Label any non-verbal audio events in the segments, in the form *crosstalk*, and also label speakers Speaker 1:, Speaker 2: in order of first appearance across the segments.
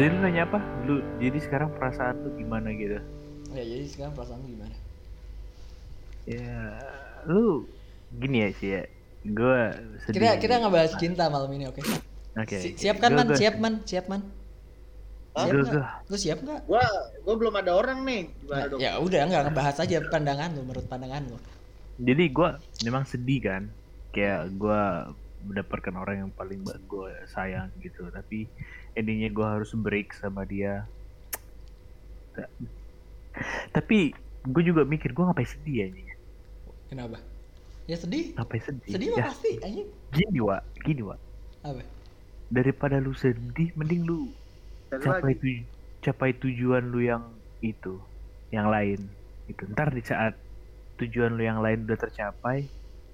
Speaker 1: Jadi lu nanya apa? Lu jadi sekarang perasaan lu gimana gitu?
Speaker 2: ya jadi sekarang perasaan lu gimana
Speaker 1: Ya, lu gini ya sih ya. Gua sedih.
Speaker 2: kita kita ngebahas cinta malam ini oke
Speaker 1: Oke.
Speaker 2: Si-
Speaker 1: oke.
Speaker 2: siap kan
Speaker 1: Gua-
Speaker 2: man
Speaker 1: gua-
Speaker 2: siap man siap man
Speaker 3: Hah?
Speaker 2: siap
Speaker 1: gua-
Speaker 2: lu siap nggak
Speaker 3: Gua gua belum ada orang nih.
Speaker 2: Nah,
Speaker 3: dong?
Speaker 2: ya udah nggak ngebahas aja pandangan lu menurut pandangan lu
Speaker 1: Jadi gua memang sedih kan. Kayak gua mendapatkan orang yang paling gua sayang gitu. Tapi endingnya gua harus break sama dia. Ta- Tapi gue juga mikir gue ngapain sedih anjing.
Speaker 2: kenapa ya sedih
Speaker 1: Ngapain sedih?
Speaker 2: sedih mah
Speaker 1: ya,
Speaker 2: pasti anjing
Speaker 1: gini wa, gini wa.
Speaker 2: apa
Speaker 1: Daripada lu sedih, mending lu
Speaker 3: Dan
Speaker 1: capai
Speaker 3: lagi.
Speaker 1: tuj capai tujuan lu yang itu yang lain itu ntar di saat tujuan lu yang lain udah tercapai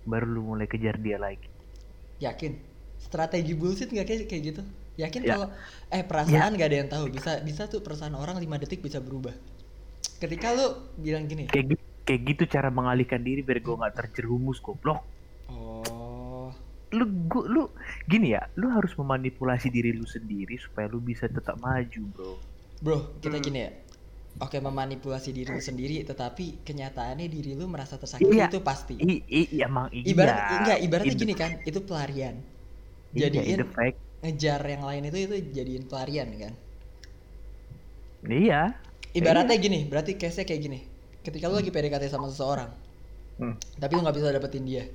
Speaker 1: baru lu mulai kejar dia lagi
Speaker 2: yakin? Strategi bullshit nggak kayak kayak gitu? Yakin
Speaker 1: Ya.
Speaker 2: kalau eh perasaan nggak ada yang tahu. Bisa bisa tuh perasaan orang lima detik bisa berubah. Ketika lu bilang gini.
Speaker 1: Kayak gitu kayak gitu cara mengalihkan diri biar gue nggak terjerumus goblok.
Speaker 2: Oh.
Speaker 1: Lu gua, lu gini ya lu harus memanipulasi diri lu sendiri supaya lu bisa tetap maju bro.
Speaker 2: Bro kita gini ya oke memanipulasi diri lu sendiri tetapi kenyataannya diri lu merasa tersakiti
Speaker 1: Iya.
Speaker 2: itu pasti.
Speaker 1: I, i, emang iya.
Speaker 2: Ibarat enggak ibaratnya gini kan itu pelarian.
Speaker 1: Iya, in
Speaker 2: jadiin ngejar yang lain itu itu jadiin pelarian kan?
Speaker 1: Iya.
Speaker 2: Ibaratnya gini berarti case nya kayak gini. Ketika lu lagi PDKT sama seseorang
Speaker 1: Hmm.
Speaker 2: tapi lu nggak bisa dapetin dia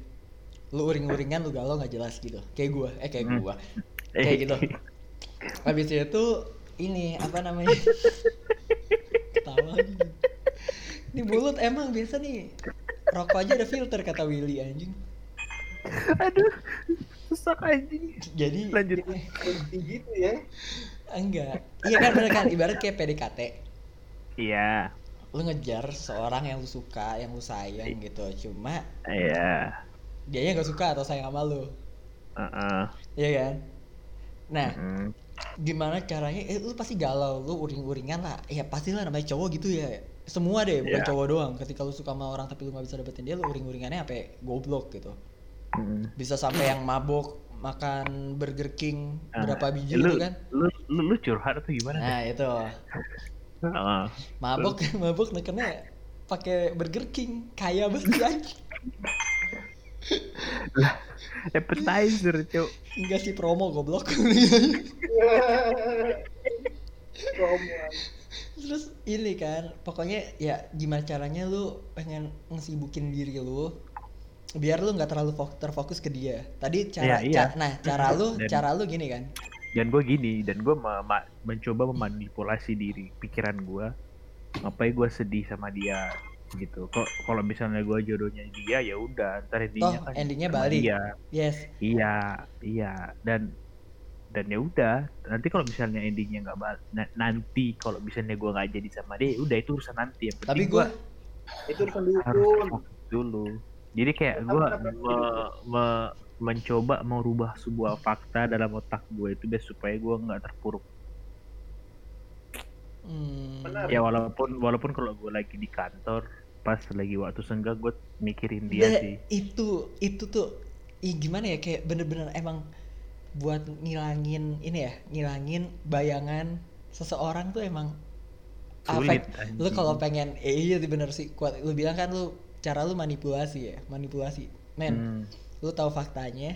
Speaker 2: lu uring-uringan lu galau nggak jelas gitu. Kayak gua eh kayak
Speaker 1: Hmm.
Speaker 2: gua. Kayak gitu. *laughs* Habis itu ini apa namanya *laughs* lagi ini mulut emang biasa nih. Rokok aja ada filter kata Willy anjing.
Speaker 1: Aduh susah anjing.
Speaker 2: Jadi
Speaker 1: Lanjut.
Speaker 3: Berhenti gitu ya.
Speaker 2: enggak. Iya kan bener kan? Ibarat kayak PDKT
Speaker 1: iya.
Speaker 2: Lu ngejar seorang yang lu suka yang lu sayang gitu. Cuma
Speaker 1: iya.
Speaker 2: dia nggak suka atau sayang sama lu.
Speaker 1: Heeh.
Speaker 2: iya kan? Nah
Speaker 1: Mm.
Speaker 2: Gimana caranya eh, lu pasti galau lu uring-uringan lah. Ya pastilah namanya cowok gitu ya. Semua deh bukan
Speaker 1: Iya.
Speaker 2: cowok doang. Ketika lu suka sama orang tapi lu nggak bisa dapetin dia lu uring-uringannya sampai goblok gitu.
Speaker 1: Mm.
Speaker 2: bisa sampai yang mabok makan Burger King
Speaker 1: Ah,
Speaker 2: berapa biji
Speaker 1: lu,
Speaker 2: gitu kan.
Speaker 1: lu, lu, lu curhat atau gimana?
Speaker 2: nah itu.
Speaker 1: Heeh.
Speaker 2: mabok *laughs* mabok nekennya pakai Burger King. Kaya banget anjing
Speaker 1: Appetizer, cuk.
Speaker 2: enggak sih promo goblok
Speaker 3: Promo. *laughs*
Speaker 2: terus ini kan pokoknya ya gimana caranya lu pengen ngesibukin diri lu biar lu nggak terlalu fok- terfokus ke dia tadi cara
Speaker 1: Iya, iya.
Speaker 2: ca- nah cara lu
Speaker 1: Dan-
Speaker 2: cara lu gini kan
Speaker 1: Dan gue gini, dan gue mencoba memanipulasi diri, pikiran gue. Ngapain gue sedih sama dia gitu. Kok kalau misalnya gue jodohnya dia ya udah, ntar endingnya
Speaker 2: Toh,
Speaker 1: kan
Speaker 2: endingnya balik.
Speaker 1: Dia.
Speaker 2: yes
Speaker 1: Iya, iya. Dan dan ya udah. Nanti kalau misalnya endingnya nggak bal- na- nanti kalau misalnya gue nggak jadi sama dia, ya udah itu urusan nanti. Yang
Speaker 2: tapi gua
Speaker 3: Itu urusan
Speaker 1: harus
Speaker 3: dukun.
Speaker 1: fokus dulu. Jadi kayak gue me- me- mencoba merubah sebuah fakta dalam otak gue itu biar supaya gue nggak terpuruk.
Speaker 2: hmm.
Speaker 1: Ya walaupun walaupun kalau gue lagi di kantor pas lagi waktu senggang gue mikirin dia
Speaker 2: Nah,
Speaker 1: sih.
Speaker 2: itu itu tuh ih, gimana ya kayak bener-bener emang buat ngilangin ini ya ngilangin bayangan seseorang tuh emang
Speaker 1: Sulit.
Speaker 2: lu kalau pengen eh, iya bener sih kuat lu bilang kan lu cara lu manipulasi ya manipulasi men
Speaker 1: Hmm,
Speaker 2: lu tahu faktanya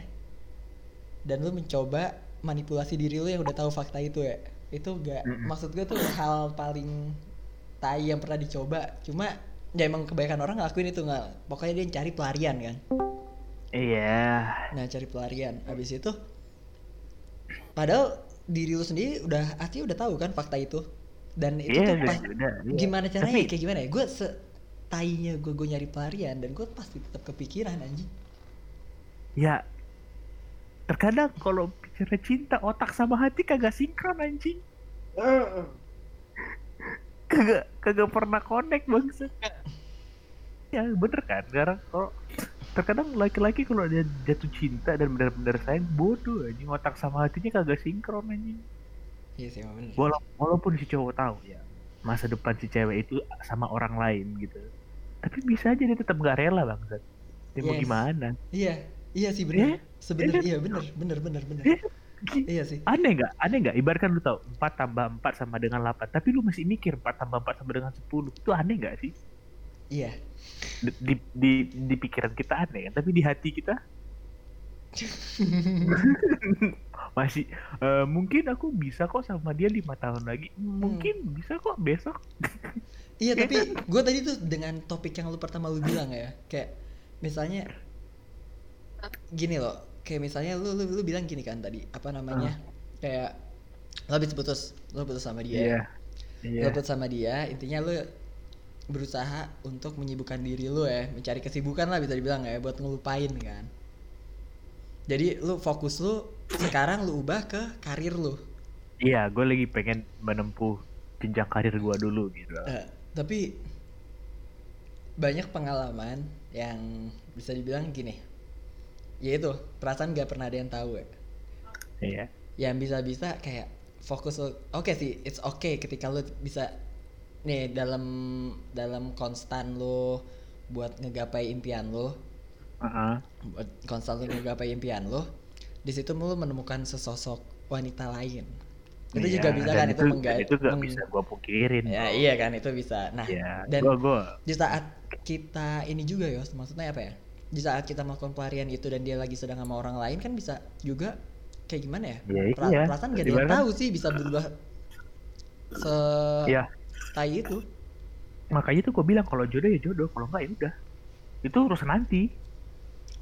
Speaker 2: dan lu mencoba manipulasi diri lu yang udah tahu fakta itu ya itu gak
Speaker 1: Mm-mm.
Speaker 2: maksud gue tuh hal paling tai yang pernah dicoba cuma ya emang kebanyakan orang ngelakuin itu nggak pokoknya dia cari pelarian kan
Speaker 1: Iya.
Speaker 2: nah cari pelarian abis itu padahal diri lu sendiri udah artinya udah tahu kan fakta itu dan itu
Speaker 1: Iya,
Speaker 2: tuh
Speaker 1: udah,
Speaker 2: pas-
Speaker 1: udah, iya.
Speaker 2: gimana caranya
Speaker 1: Tapi-
Speaker 2: kayak gimana ya gue se tainya gue gue nyari pelarian dan gue pasti tetap kepikiran anjing
Speaker 1: Ya terkadang kalau bicara cinta otak sama hati kagak sinkron anjing.
Speaker 3: Heeh.
Speaker 1: Kagak kagak pernah connect bangsa. Ya bener kan? Sekarang kalau terkadang laki-laki kalau dia jatuh cinta dan benar-benar sayang bodoh anjing otak sama hatinya kagak sinkron anjing.
Speaker 2: iya sih bener
Speaker 1: Wala- walaupun si cowok tahu ya masa depan si cewek itu sama orang lain gitu. Tapi bisa aja dia tetap gak rela bangsat. Dia mau
Speaker 2: Yes.
Speaker 1: gimana?
Speaker 2: Iya, iya sih bener.
Speaker 1: Eh?
Speaker 2: Sebenarnya
Speaker 1: Eh?
Speaker 2: iya bener, bener, bener, bener.
Speaker 1: Eh?
Speaker 2: Iya sih.
Speaker 1: Aneh nggak? Aneh nggak? Ibaratkan lu tahu 4 tambah 4 sama dengan 8, tapi lu masih mikir 4 tambah 4 sama dengan 10. Itu aneh nggak sih?
Speaker 2: Iya.
Speaker 1: Di, di, di, di pikiran kita aneh kan, tapi di hati kita *laughs* masih eh, mungkin aku bisa kok sama dia lima tahun lagi. Mungkin bisa kok besok.
Speaker 2: Iya *laughs* tapi gue tadi tuh dengan topik yang lu pertama lu bilang ya kayak misalnya gini loh kayak misalnya lu lu, lu bilang gini kan tadi apa namanya kayak lu habis putus lu putus sama dia
Speaker 1: Iya.
Speaker 2: lu putus sama dia intinya lu berusaha untuk menyibukkan diri lu ya mencari kesibukan lah bisa dibilang ya buat ngelupain kan jadi lu fokus lu sekarang lu ubah ke karir lu
Speaker 1: Iya, gue lagi pengen menempuh jenjang karir gua dulu gitu.
Speaker 2: Eh, tapi banyak pengalaman yang bisa dibilang gini yaitu perasaan gak pernah ada yang tahu ya
Speaker 1: Iya.
Speaker 2: yang bisa-bisa kayak fokus lo oke sih it's okay ketika lo bisa nih dalam dalam konstan lo buat ngegapai impian lo
Speaker 1: Heeh.
Speaker 2: buat konstan lo ngegapai impian lo di situ lo menemukan sesosok wanita lain itu juga
Speaker 1: Iya,
Speaker 2: bisa
Speaker 1: dan
Speaker 2: kan itu,
Speaker 1: itu
Speaker 2: mengga-
Speaker 1: itu gak
Speaker 2: meng-
Speaker 1: bisa gua pungkirin.
Speaker 2: ya
Speaker 1: bro.
Speaker 2: iya kan itu bisa nah
Speaker 1: Iya,
Speaker 2: dan
Speaker 1: gua gua
Speaker 2: di saat kita ini juga ya maksudnya apa ya di saat kita melakukan pelarian itu dan dia lagi sedang sama orang lain kan bisa juga kayak gimana ya,
Speaker 1: Ya, iya.
Speaker 2: perasaan gak yang
Speaker 1: Ibarat-
Speaker 2: tahu sih bisa berubah se
Speaker 1: Iya.
Speaker 2: Tai itu
Speaker 1: makanya tuh gua bilang kalau jodoh ya jodoh, kalau enggak ya udah. Itu urusan nanti.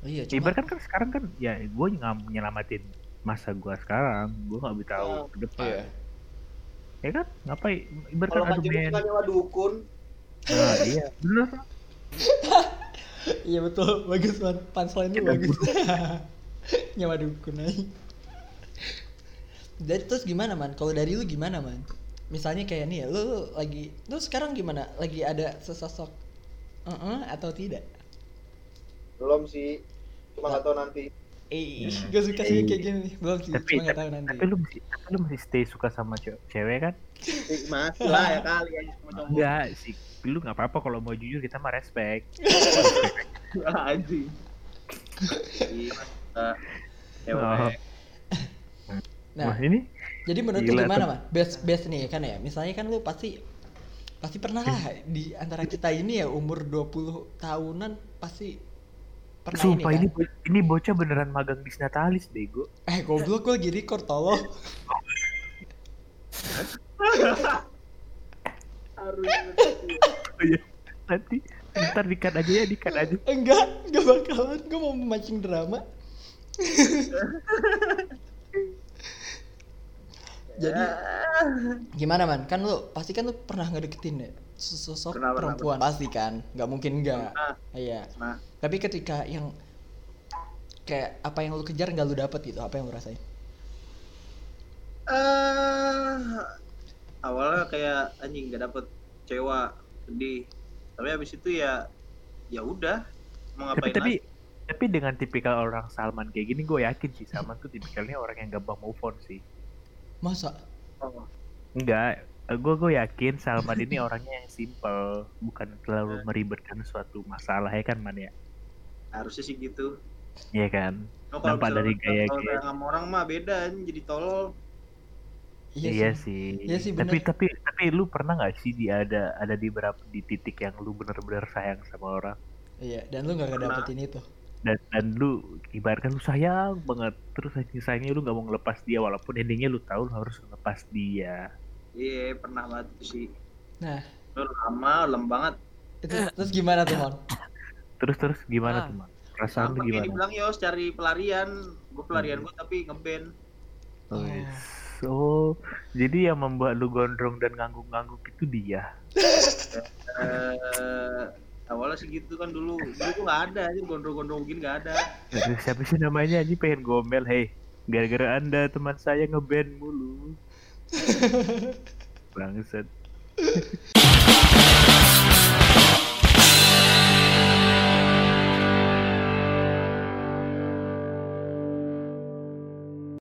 Speaker 2: iya cuma
Speaker 1: Ibaratkan kan sekarang kan ya gua nggak nyelamatin masa gua sekarang, gua nggak bisa tahu
Speaker 3: Ah,
Speaker 1: ke depan.
Speaker 2: iya
Speaker 1: Ya kan? Ngapain? Ibaratkan
Speaker 3: Kalau
Speaker 1: aduh men.
Speaker 3: kan nyewa dukun.
Speaker 1: Nah, iya, bener. *laughs*
Speaker 2: iya betul bagus man punchline itu
Speaker 1: Kita
Speaker 2: bagus *laughs* nyawa dukun aja dari terus gimana man kalau dari lu gimana man misalnya kayak nih ya, lu, lagi lu sekarang gimana lagi ada sesosok "Uh-uh" atau tidak
Speaker 3: Belum sih. Cuma nggak tahu nanti.
Speaker 2: Eh, gue suka sih kayak gini nih. Belum sih,
Speaker 1: Tapi
Speaker 2: cuma nggak tahu nanti.
Speaker 1: tapi lu masih tapi lu masih stay suka sama ce- cewek kan?
Speaker 3: Masih lah ya kali ya sama cowok.
Speaker 1: Enggak sih. Lu nggak apa-apa kalau mau jujur kita mah respect. *laughs*
Speaker 3: Anjing. Iya.
Speaker 1: Oh.
Speaker 3: Cewek.
Speaker 2: Nah,
Speaker 1: ini
Speaker 2: jadi menurut lu
Speaker 1: gila
Speaker 2: gimana,
Speaker 1: tuh.
Speaker 2: Man? Best best nih kan ya. Misalnya kan lu pasti pasti pernah lah di antara kita ini ya umur 20 tahunan pasti pernah
Speaker 1: Sumpah
Speaker 2: ini
Speaker 1: ini
Speaker 2: kan.
Speaker 1: bo- ini bocah beneran magang di Natalis bego.
Speaker 2: Eh, goblok gua lagi record tolong.
Speaker 3: Harus.
Speaker 1: Oh iya. Nanti ntar dikat aja ya, dikat aja.
Speaker 2: Enggak, enggak bakalan. Gua mau memancing drama. Jadi gimana man? Kan lu pasti kan lu pernah ngedeketin ya sosok
Speaker 3: Pernah, pernah,
Speaker 2: perempuan pasti kan? Nggak mungkin enggak.
Speaker 3: Pernah.
Speaker 2: Iya.
Speaker 3: Nah,
Speaker 2: Tapi ketika yang kayak apa yang lu kejar nggak lu dapet gitu, apa yang lu rasain?
Speaker 3: eh awalnya kayak anjing gak dapet cewek sedih. Tapi habis itu ya ya udah mau
Speaker 1: Tapi
Speaker 3: ngapain
Speaker 1: tapi
Speaker 3: lagi?
Speaker 1: tapi dengan tipikal orang Salman kayak gini gue yakin sih Salman tuh tipikalnya orang yang gampang move on sih.
Speaker 2: Masa?
Speaker 1: Enggak, gue gue yakin Salman ini *laughs* orangnya yang simple, bukan terlalu meribetkan suatu masalah ya kan man ya?
Speaker 3: harusnya sih gitu.
Speaker 1: Iya kan?
Speaker 3: Oh, kalau
Speaker 1: Nampak dari gaya
Speaker 3: kalau
Speaker 1: gaya.
Speaker 3: sama orang mah beda jadi tolol.
Speaker 1: Iya,
Speaker 2: sih.
Speaker 1: sih.
Speaker 2: Iya sih,
Speaker 1: tapi
Speaker 2: bener.
Speaker 1: tapi tapi lu pernah nggak sih di ada ada di berapa di titik yang lu bener-bener sayang sama orang
Speaker 2: Iya, dan lu nggak dapetin itu.
Speaker 1: Dan dan lu ibaratkan lu sayang banget terus saking sayangnya lu nggak mau ngelepas dia walaupun endingnya lu tahu lu harus ngelepas dia.
Speaker 3: Iya, pernah banget itu sih.
Speaker 2: Nah,
Speaker 3: Lu lama, lem banget.
Speaker 2: itu terus gimana tuh, Mon?
Speaker 1: Terus terus gimana
Speaker 4: Ah.
Speaker 1: tuh man? Perasaan lu
Speaker 3: Sama kayak
Speaker 1: gimana?
Speaker 3: dibilang Yos cari pelarian. Gue pelarian
Speaker 1: Hmm.
Speaker 3: gue tapi ngeband.
Speaker 2: Oh.
Speaker 1: Wes. Oh, jadi yang membuat lu gondrong dan ngangguk-ngangguk itu dia. *laughs*
Speaker 3: Eh awalnya sih gitu kan dulu. Dulu tuh nggak ada aja gondrong-gondrong begini nggak ada.
Speaker 1: Aduh, Siapa sih namanya aja pengen gomel, hei. Gara-gara anda teman saya ngeband mulu. *laughs* Bangsat. *laughs*